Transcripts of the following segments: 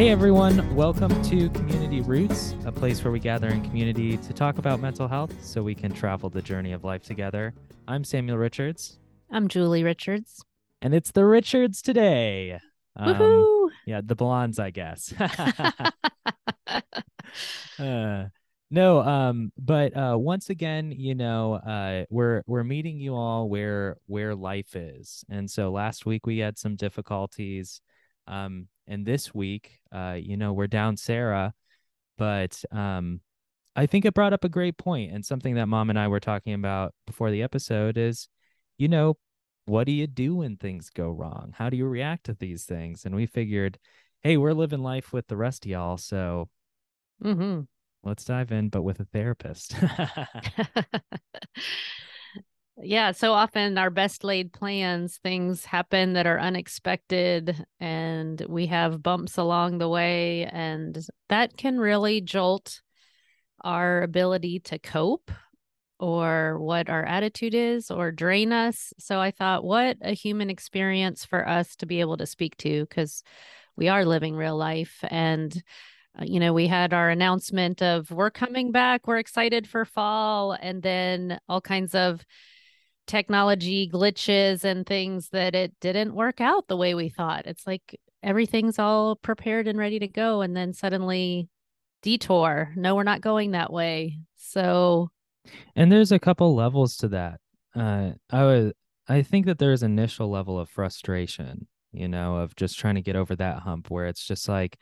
Hey everyone, welcome to Community Roots, a place where we gather in community to talk about mental health so we can travel the journey of life together. I'm Samuel Richards. I'm Julie Richards. And it's the Richards today. Um, Woohoo! Yeah, the blondes, I guess. uh, no, um, but uh, once again, you know, uh, we're we're meeting you all where where life is, and so last week we had some difficulties. Um, and this week, uh, you know, we're down Sarah, but um, I think it brought up a great point and something that mom and I were talking about before the episode is, you know, what do you do when things go wrong? How do you react to these things? And we figured, hey, we're living life with the rest of y'all, so mm-hmm. let's dive in, but with a therapist. yeah so often our best laid plans things happen that are unexpected and we have bumps along the way and that can really jolt our ability to cope or what our attitude is or drain us. So i thought what a human experience for us to be able to speak to because we are living real life and uh, you know, we had our announcement of we're coming back, we're excited for fall, and then all kinds of technology glitches and things that it didn't work out the way we thought. It's like everything's all prepared and ready to go. And then suddenly detour. No, we're not going that way. So And there's a couple levels to that. Uh I would I think that there's initial level of frustration, you know, of just trying to get over that hump where it's just like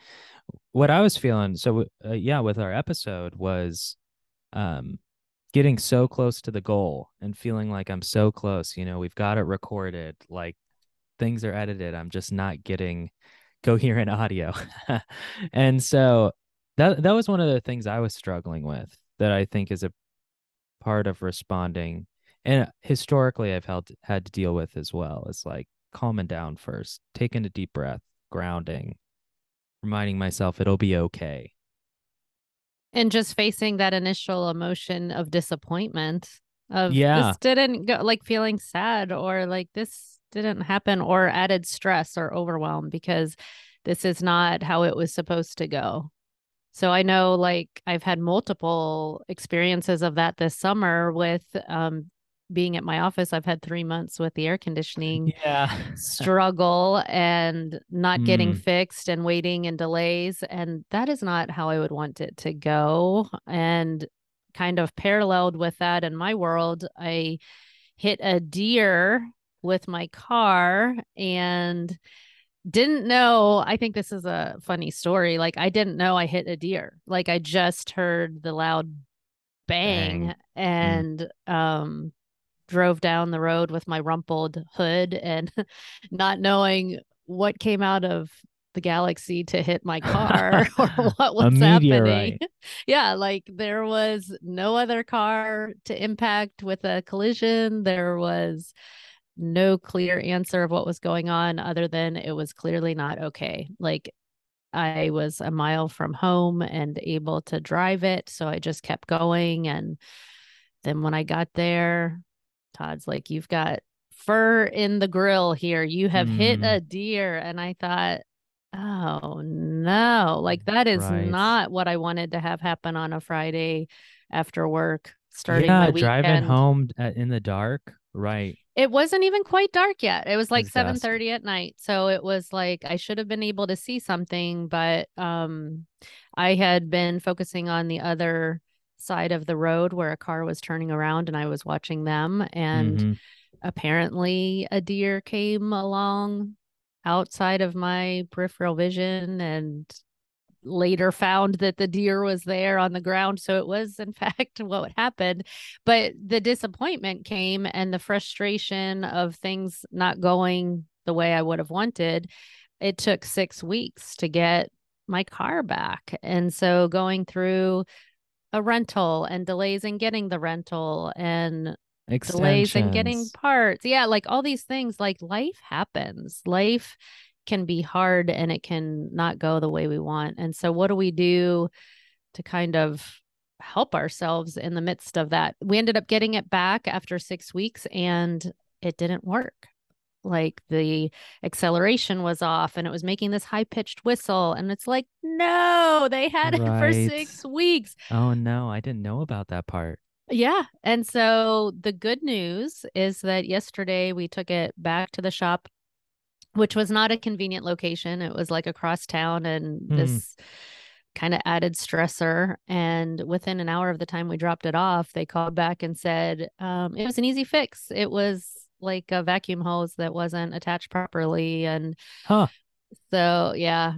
what I was feeling. So uh, yeah, with our episode was um getting so close to the goal and feeling like I'm so close. You know, we've got it recorded, like things are edited. I'm just not getting coherent audio. and so that that was one of the things I was struggling with that I think is a part of responding. And historically I've held had to deal with as well. It's like calming down first, taking a deep breath, grounding, reminding myself it'll be okay and just facing that initial emotion of disappointment of yeah. this didn't go like feeling sad or like this didn't happen or added stress or overwhelm because this is not how it was supposed to go. So i know like i've had multiple experiences of that this summer with um being at my office, I've had three months with the air conditioning yeah. struggle and not getting mm. fixed and waiting and delays. And that is not how I would want it to go. And kind of paralleled with that in my world, I hit a deer with my car and didn't know i think this is a funny story like i didn't know i hit a deer like i just heard the loud bang, bang. Mm. and mm. um drove down the road with my rumpled hood and not knowing what came out of the galaxy to hit my car or what was happening. Yeah, like there was no other car to impact with a collision. There was no clear answer of what was going on other than it was clearly not okay. Like I was a mile from home and able to drive it. So I just kept going. And then when I got there, Todd's like, You've got fur in the grill here. You have mm. hit a deer. And I thought, Oh no, like that is right. not what I wanted to have happen on a Friday after work, starting yeah, my weekend. driving home in the dark. Right. It wasn't even quite dark yet. It was like seven thirty at night. So it was like I should have been able to see something, but um I had been focusing on the other side of the road where a car was turning around and I was watching them. And mm-hmm. apparently, a deer came along outside of my peripheral vision and later found that the deer was there on the ground. So it was, in fact, what happened. But the disappointment came and the frustration of things not going the way I would have wanted. It took six weeks to get my car back. And so going through a rental and delays in getting the rental and delays in getting parts. Yeah, like all these things, like life happens. Life can be hard and it can not go the way we want. And so, what do we do to kind of help ourselves in the midst of that? We ended up getting it back after six weeks and it didn't work. Like the acceleration was off and it was making this high pitched whistle and it's like no they had right. it for 6 weeks oh no i didn't know about that part yeah and so the good news is that yesterday we took it back to the shop which was not a convenient location it was like across town and mm. this kind of added stressor. And within an hour of the time we dropped it off, they called back and said um, it was an easy fix. It was like a vacuum hose that wasn't attached properly. And huh. so, yeah,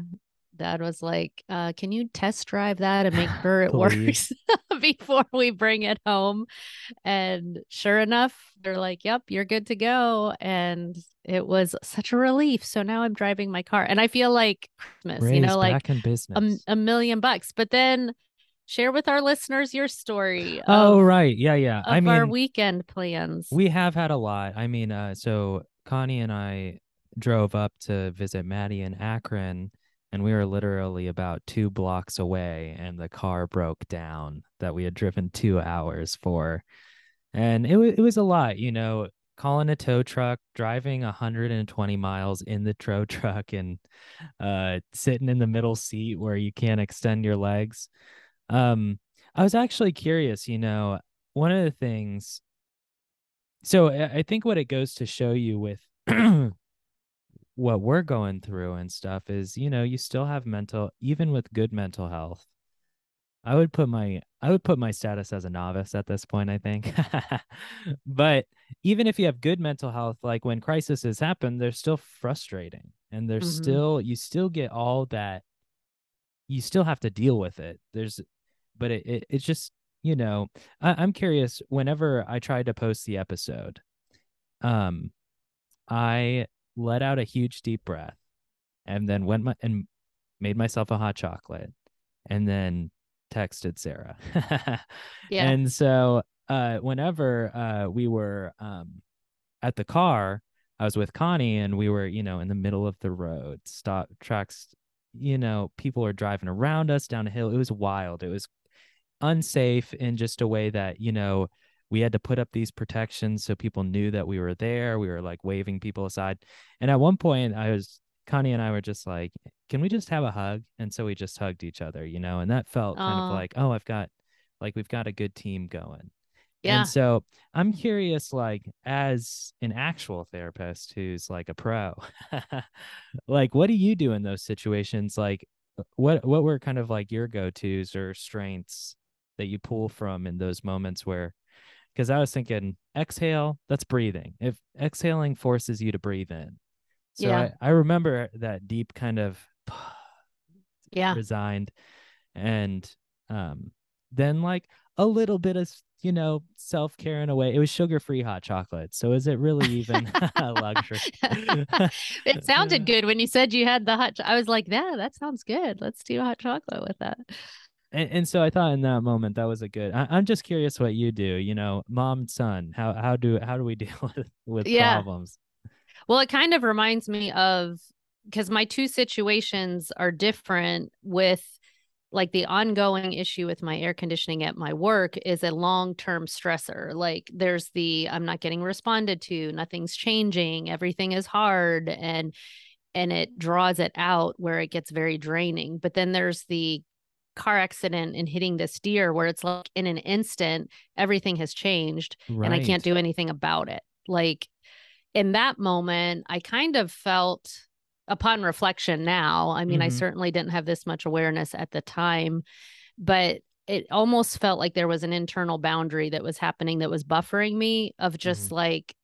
dad was like, uh, "Can you test drive that and make sure it works before we bring it home?" And sure enough, they're like, "Yep, you're good to go." And it was such a relief. So now I'm driving my car, and I feel like Christmas, you know, like in business. A, a million bucks. But then share with our listeners your story. oh, right, yeah, yeah. I mean, our weekend plans. We have had a lot. I mean, uh, so Connie and I drove up to visit Maddie in Akron and we were literally about two blocks away and the car broke down that we had driven two hours for and it, w- it was a lot you know calling a tow truck driving 120 miles in the tow truck and uh, sitting in the middle seat where you can't extend your legs um, i was actually curious you know one of the things so i think what it goes to show you with what we're going through and stuff is you know you still have mental even with good mental health i would put my i would put my status as a novice at this point i think but even if you have good mental health like when crises happen they're still frustrating and there's mm-hmm. still you still get all that you still have to deal with it there's but it, it it's just you know I, i'm curious whenever i tried to post the episode um i let out a huge deep breath, and then went my, and made myself a hot chocolate, and then texted Sarah. yeah. And so uh, whenever uh, we were um, at the car, I was with Connie, and we were, you know, in the middle of the road. Stop tracks. You know, people are driving around us down a hill. It was wild. It was unsafe in just a way that you know we had to put up these protections so people knew that we were there. We were like waving people aside. And at one point, I was, Connie and I were just like, can we just have a hug? And so we just hugged each other, you know, and that felt Aww. kind of like, oh, I've got, like, we've got a good team going. Yeah. And so I'm curious, like, as an actual therapist who's like a pro, like, what do you do in those situations? Like, what what were kind of like your go tos or strengths that you pull from in those moments where because I was thinking exhale, that's breathing. If exhaling forces you to breathe in. So yeah. I, I remember that deep kind of yeah. resigned and um then like a little bit of you know self-care in a way. It was sugar-free hot chocolate. So is it really even luxury? It sounded good when you said you had the hot cho- i was like yeah that sounds good. Let's do hot chocolate with that and, and so I thought in that moment that was a good. I, am just curious what you do. You know, mom, son. How how do how do we deal with with yeah. problems? Well, it kind of reminds me of because my two situations are different with like the ongoing issue with my air conditioning at my work is a long-term stressor like there's the i'm not getting responded to nothing's changing everything is hard and and it draws it out where it gets very draining but then there's the car accident and hitting this deer where it's like in an instant everything has changed right. and I can't do anything about it. Like in that moment, I kind of felt upon reflection now, I mean, mm-hmm. I certainly didn't have this much awareness at the time, but it almost felt like there was an internal boundary that was happening that was buffering me of just mm-hmm. like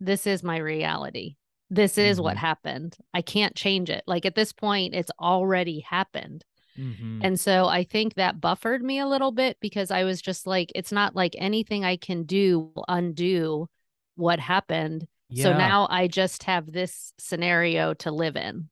this is my reality. This is mm-hmm. what happened. I can't change it. Like at this point, it's already happened. Mm-hmm. And so I think that buffered me a little bit because I was just like, it's not like anything I can do will undo what happened. Yeah. So now I just have this scenario to live in.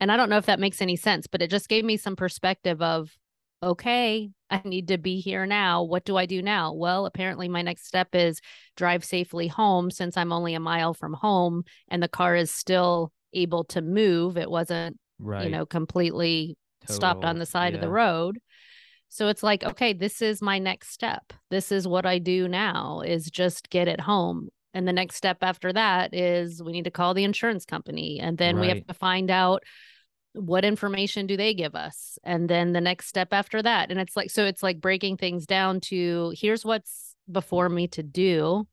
And I don't know if that makes any sense, but it just gave me some perspective of, okay, I need to be here now. What do I do now? Well, apparently my next step is drive safely home since I'm only a mile from home and the car is still able to move. It wasn't, right. you know, completely Total, stopped on the side yeah. of the road. So it's like, okay, this is my next step. This is what I do now is just get it home. And the next step after that is we need to call the insurance company. And then right. we have to find out what information do they give us? And then the next step after that. And it's like, so it's like breaking things down to here's what's before me to do.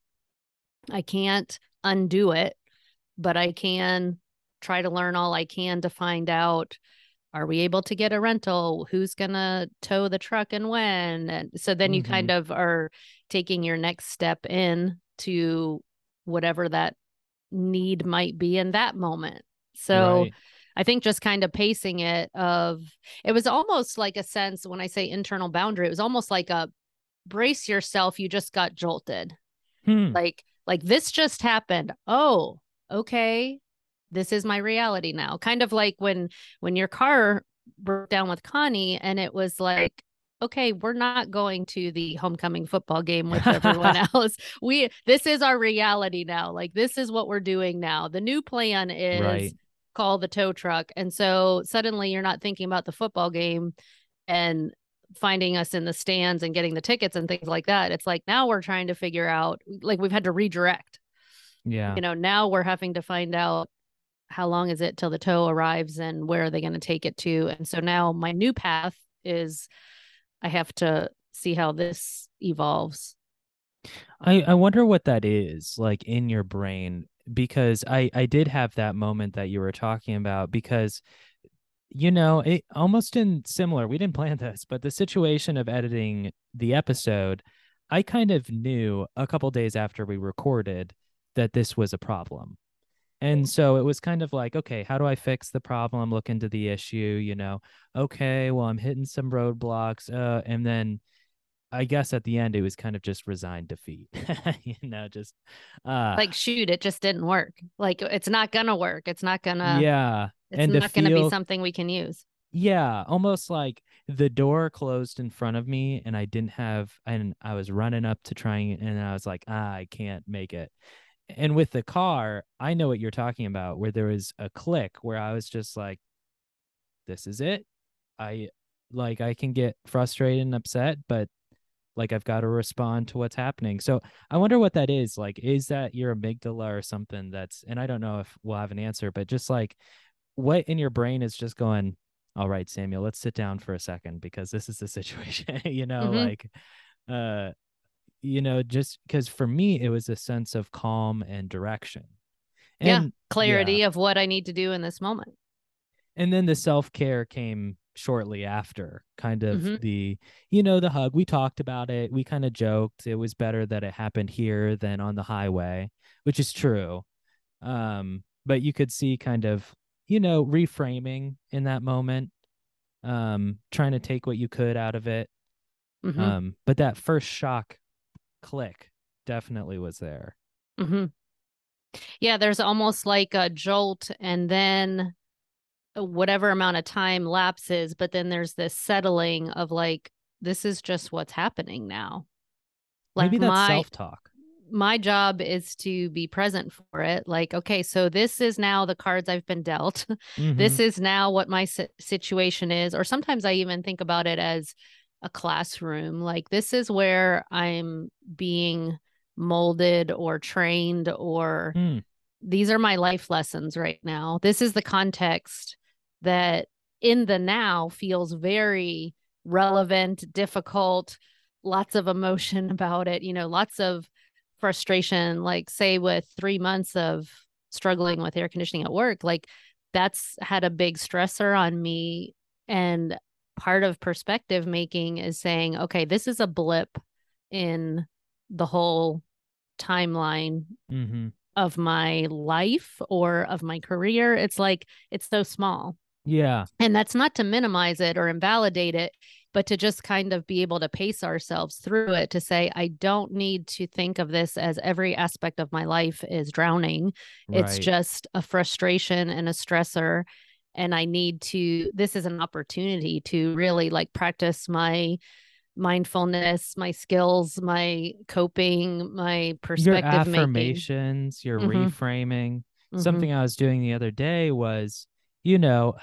I can't undo it, but I can try to learn all I can to find out are we able to get a rental who's going to tow the truck and when and so then mm-hmm. you kind mm-hmm. of are taking your next step in to whatever that need might be in that moment so right. i think just kind of pacing it of it was almost like a sense when i say internal boundary it was almost like a brace yourself you just got jolted hmm. like like this just happened oh okay this is my reality now. Kind of like when when your car broke down with connie and it was like okay we're not going to the homecoming football game with everyone else. We this is our reality now. Like this is what we're doing now. The new plan is right. call the tow truck. And so suddenly you're not thinking about the football game and finding us in the stands and getting the tickets and things like that. It's like now we're trying to figure out like we've had to redirect. Yeah. You know now we're having to find out how long is it till the tow arrives and where are they going to take it to? And so now my new path is i have to see how this evolves. I i wonder what that is like in your brain because i i did have that moment that you were talking about because you know it almost in similar we didn't plan this but the situation of editing the episode i kind of knew a couple days after we recorded that this was a problem and so it was kind of like, okay, how do I fix the problem? Look into the issue, you know. Okay, well, I'm hitting some roadblocks. Uh, and then I guess at the end it was kind of just resigned defeat. you know, just uh like shoot, it just didn't work. Like it's not gonna work. It's not gonna Yeah. It's and not gonna be something we can use. Yeah, almost like the door closed in front of me and I didn't have and I was running up to trying and I was like, ah, I can't make it and with the car, I know what you're talking about, where there was a click where I was just like, this is it. I like I can get frustrated and upset, but like I've got to respond to what's happening. So I wonder what that is. Like, is that your amygdala or something that's and I don't know if we'll have an answer, but just like what in your brain is just going, All right, Samuel, let's sit down for a second because this is the situation, you know, mm-hmm. like uh you know, just because for me, it was a sense of calm and direction. And, yeah, clarity yeah. of what I need to do in this moment. And then the self care came shortly after, kind of mm-hmm. the, you know, the hug. We talked about it. We kind of joked it was better that it happened here than on the highway, which is true. Um, but you could see kind of, you know, reframing in that moment, um, trying to take what you could out of it. Mm-hmm. Um, but that first shock click definitely was there. Mm-hmm. Yeah, there's almost like a jolt and then whatever amount of time lapses, but then there's this settling of like, this is just what's happening now. Like Maybe that's my, self-talk. My job is to be present for it. Like, okay, so this is now the cards I've been dealt. Mm-hmm. this is now what my situation is. Or sometimes I even think about it as a classroom. Like this is where I'm being molded or trained or mm. these are my life lessons right now. This is the context that in the now feels very relevant, difficult, lots of emotion about it, you know, lots of frustration like say with 3 months of struggling with air conditioning at work, like that's had a big stressor on me and part of perspective making is saying, okay, this is a blip in the whole timeline mm-hmm. of my life or of my career. It's like, it's so small. Yeah. And that's not to minimize it or invalidate it, but to just kind of be able to pace ourselves through it to say, I don't need to think of this as every aspect of my life is drowning. Right. It's just a frustration and a stressor and I need to this is an opportunity to really like practice my mindfulness, my skills, my coping, my perspective your affirmations, making. your mm-hmm. reframing. Mm-hmm. Something I was doing the other day was, you know,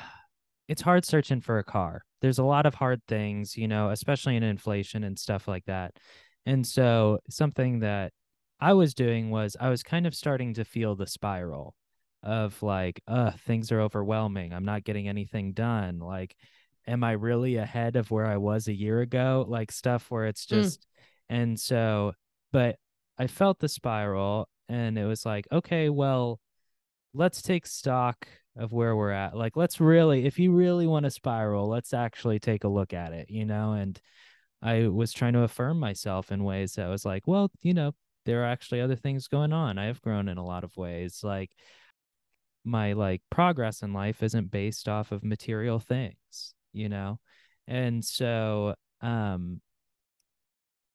it's hard searching for a car. There's a lot of hard things, you know, especially in inflation and stuff like that. And so something that I was doing was I was kind of starting to feel the spiral of like, uh, things are overwhelming. I'm not getting anything done. Like, am I really ahead of where I was a year ago? Like stuff where it's mm. just, mm. and so, but I felt the spiral and it was like, okay, well, let's take stock of where we're at. Like, let's really, if you really want to spiral, let's actually take a look at it, you know? And I was trying to affirm myself in ways that was like, well, you know, there are actually other things going on. I have grown in a lot of ways. Like, my like progress in life isn't based off of material things, you know? And so, um,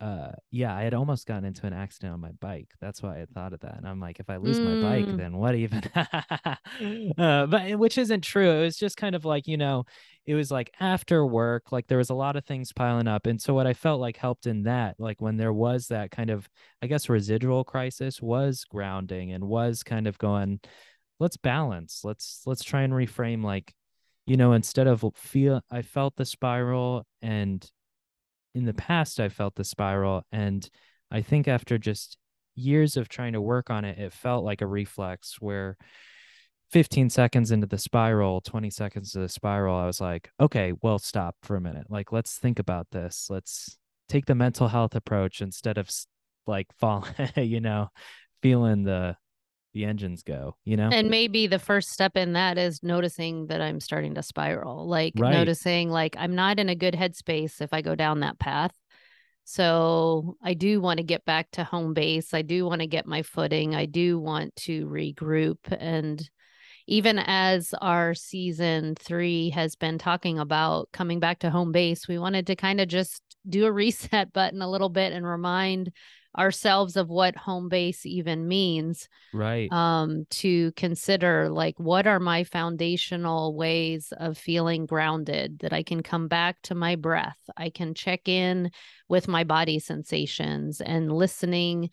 uh yeah i had almost gotten into an accident on my bike that's why i thought of that and i'm like if i lose mm. my bike mm. then what even uh, but which isn't true it was just kind of like you know it was like after work like there was a lot of things piling up and so what i felt like helped in that like when there was that kind of i guess residual crisis was grounding and was kind of going let's balance. Let's let's try and reframe like you know instead of feel i felt the spiral and in the past I felt the spiral. And I think after just years of trying to work on it it felt like a reflex where 15 seconds into the spiral 20 seconds to the spiral I was like okay well stop for a minute. Like let's think about this. Let's take the mental health approach instead of like falling you know feeling the the engines go, you know? And maybe the first step in that is noticing that I'm starting to spiral, like right. noticing like I'm not in a good headspace if I go down that path. So I do want to get back to home base. I do want to get my footing. I do want to regroup. And even as our season three has been talking about coming back to home base, we wanted to kind of just do a reset button a little bit and remind ourselves of what home base even means right. um to consider like what are my foundational ways of feeling grounded that i can come back to my breath. I can check in with my body sensations and listening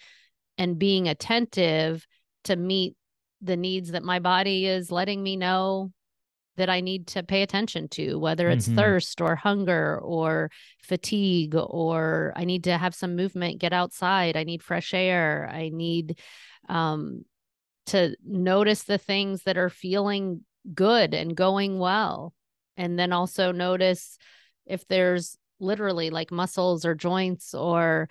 and being attentive to meet the needs that my body is letting me know that I need to pay attention to, whether it's mm-hmm. thirst or hunger or fatigue, or I need to have some movement, get outside. I need fresh air. I need um, to notice the things that are feeling good and going well. And then also notice if there's literally like muscles or joints or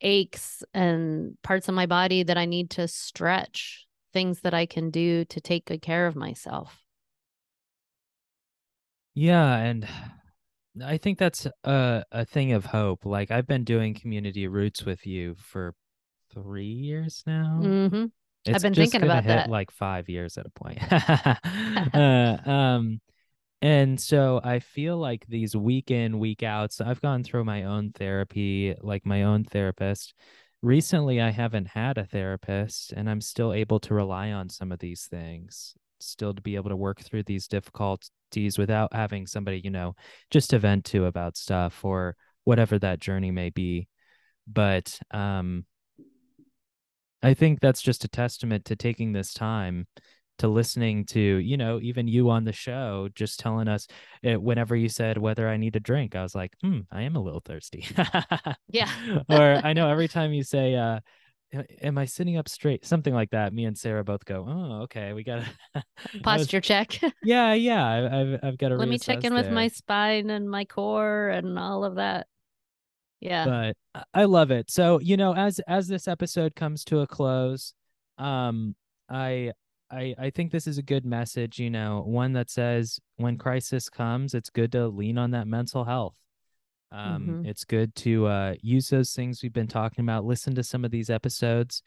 aches and parts of my body that I need to stretch, things that I can do to take good care of myself. Yeah, and I think that's a a thing of hope. Like I've been doing community roots with you for three years now. Mm-hmm. I've been thinking about that. Like five years at a point. uh, um, and so I feel like these week in week outs. I've gone through my own therapy, like my own therapist. Recently, I haven't had a therapist, and I'm still able to rely on some of these things still to be able to work through these difficulties without having somebody, you know, just to vent to about stuff or whatever that journey may be. But um I think that's just a testament to taking this time to listening to, you know, even you on the show, just telling us it, eh, whenever you said whether I need a drink, I was like, hmm, I am a little thirsty. yeah. or I know every time you say, uh, am I sitting up straight? Something like that. Me and Sarah both go, oh, okay, we got to posture was, check. yeah, yeah. I, have I've got to let me check in there. with my spine and my core and all of that. Yeah, but I love it. So you know, as as this episode comes to a close, um, I I I think this is a good message. You know, one that says when crisis comes, it's good to lean on that mental health um, mm-hmm. It's good to uh, use those things we've been talking about, listen to some of these episodes,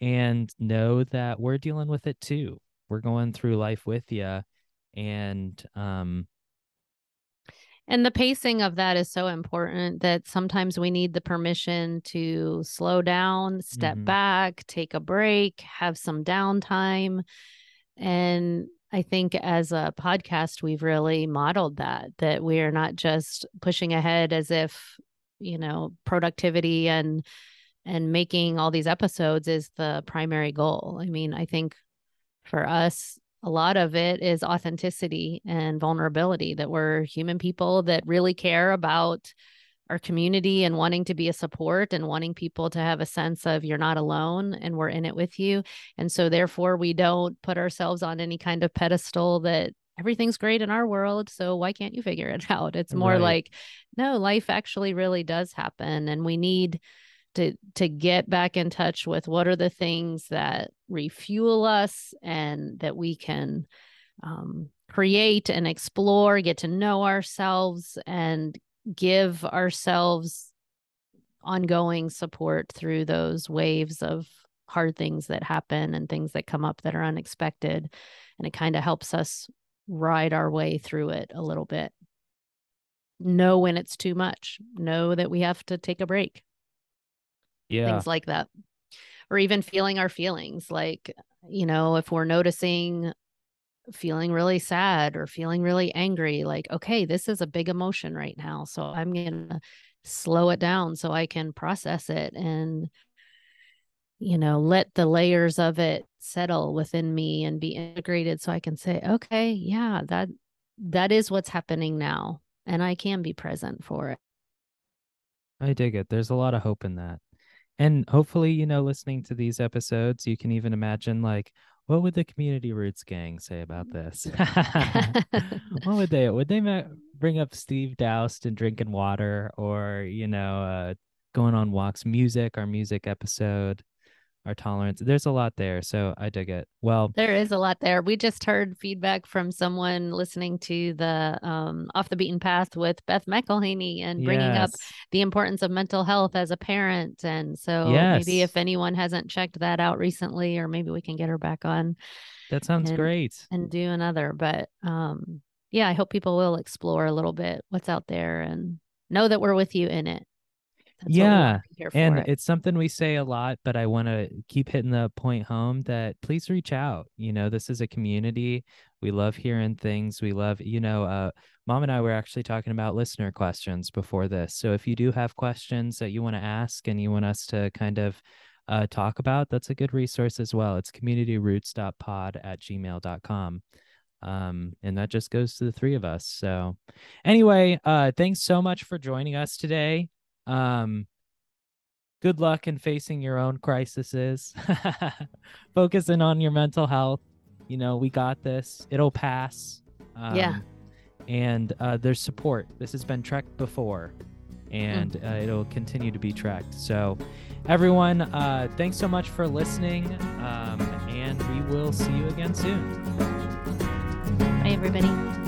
and know that we're dealing with it too. We're going through life with you. And, um, and the pacing of that is so important that sometimes we need the permission to slow down, step mm-hmm. back, take a break, have some downtime. And I think as a podcast, we've really modeled that, that we are not just pushing ahead as if, you know, productivity and, and making all these episodes is the primary goal. I mean, I think for us, a lot of it is authenticity and vulnerability that we're human people that really care about our community and wanting to be a support and wanting people to have a sense of you're not alone and we're in it with you. And so, therefore, we don't put ourselves on any kind of pedestal that everything's great in our world. So, why can't you figure it out? It's more right. like, no, life actually really does happen. And we need to to get back in touch with what are the things that refuel us and that we can um, create and explore get to know ourselves and give ourselves ongoing support through those waves of hard things that happen and things that come up that are unexpected. And it kind of helps us ride our way through it a little bit. Know when it's too much. Know that we have to take a break. Yeah. Things like that. Or even feeling our feelings. Like you know if we're noticing feeling really sad or feeling really angry like okay this is a big emotion right now so i'm going to slow it down so i can process it and you know let the layers of it settle within me and be integrated so i can say okay yeah that that is what's happening now and i can be present for it. I dig it there's a lot of hope in that. And hopefully you know listening to these episodes you can even imagine like what would the community roots gang say about this? What would they would they bring up steve doused and drinking water or you know uh going on walks music our music episode our tolerance. There's a lot there. So I dig it. Well, there is a lot there. We just heard feedback from someone listening to the um, Off the Beaten Path with Beth McElhaney and bringing yes. up the importance of mental health as a parent. And so yes. maybe if anyone hasn't checked that out recently, or maybe we can get her back on. That sounds and, great. And do another. But um, yeah, I hope people will explore a little bit what's out there and know that we're with you in it. That's yeah. And it. it's something we say a lot, but I want to keep hitting the point home that please reach out. You know, this is a community. We love hearing things. We love, you know, uh, mom and I were actually talking about listener questions before this. So if you do have questions that you want to ask and you want us to kind of uh, talk about, that's a good resource as well. It's communityroots.pod at gmail.com um and that just goes to the three of us so anyway uh thanks so much for joining us today um, good luck in facing your own crises. Focusing on your mental health. You know, we got this. It'll pass. Um, yeah. And uh, there's support. This has been trekked before, and mm. uh, it'll continue to be trekked. So, everyone, uh, thanks so much for listening, um, and we will see you again soon. Bye, everybody.